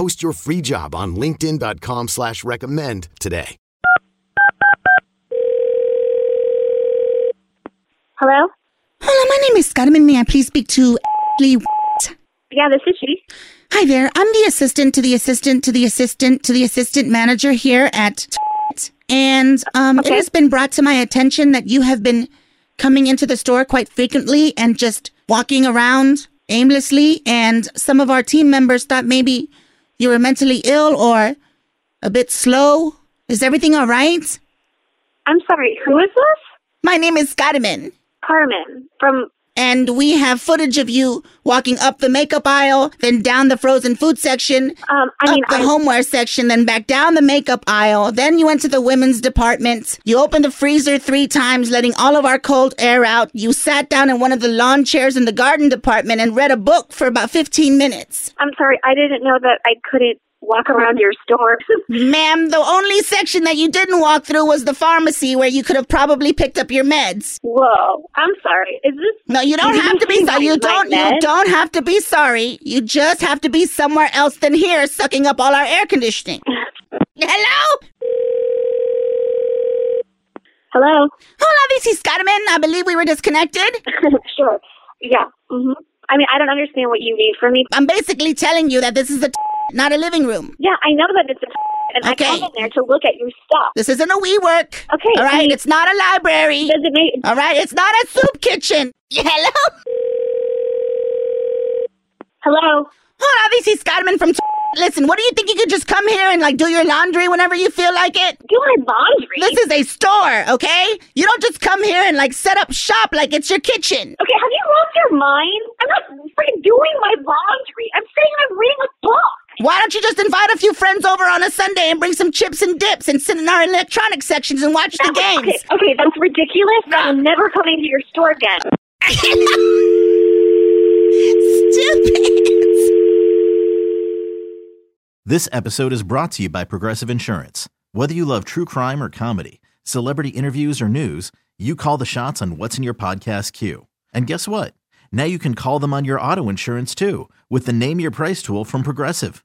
Post your free job on linkedin.com slash recommend today. Hello? Hello, my name is Carmen. May I please speak to Lee? Yeah, this is she. Hi there. I'm the assistant to the assistant to the assistant to the assistant manager here at and um, it has been brought to my attention that you have been coming into the store quite frequently and just walking around aimlessly and some of our team members thought maybe you were mentally ill or a bit slow. Is everything all right? I'm sorry, who is this? My name is Carmen. Carmen from and we have footage of you walking up the makeup aisle, then down the frozen food section, um I mean up the I homeware section, then back down the makeup aisle. Then you went to the women's department. You opened the freezer three times, letting all of our cold air out. You sat down in one of the lawn chairs in the garden department and read a book for about 15 minutes. I'm sorry, I didn't know that I couldn't walk around your store. Ma'am, the only section that you didn't walk through was the pharmacy where you could have probably picked up your meds. Whoa. I'm sorry. Is this No, you don't have to be sorry. You don't. You don't have to be sorry. You just have to be somewhere else than here, sucking up all our air conditioning. Hello. Hello? Hola, this is Carmen. I believe we were disconnected. sure. Yeah. hmm I mean, I don't understand what you need from me. I'm basically telling you that this is a t- not a living room. Yeah, I know that it's a and Okay. I come in there to look at your stuff. This isn't a WeWork. Okay, All I right. mean- It's not a library. Does it make All right. It's not a soup kitchen. Hello. Hello? Hola, this is Carmen from. T- Listen, what do you think you could just come here and like do your laundry whenever you feel like it? Do my laundry. This is a store, okay? You don't just come here and like set up shop like it's your kitchen. Okay, have you lost your mind? I'm not freaking doing my laundry. I'm saying I'm reading a book. Why don't you just invite a few friends over on a Sunday and bring some chips and dips and sit in our electronic sections and watch the Okay, games? okay, that's ridiculous. I'm never coming to your store again. Stupid. This episode is brought to you by Progressive Insurance. Whether you love true crime or comedy, celebrity interviews or news, you call the shots on what's in your podcast queue. And guess what? Now you can call them on your auto insurance too with the Name Your Price tool from Progressive.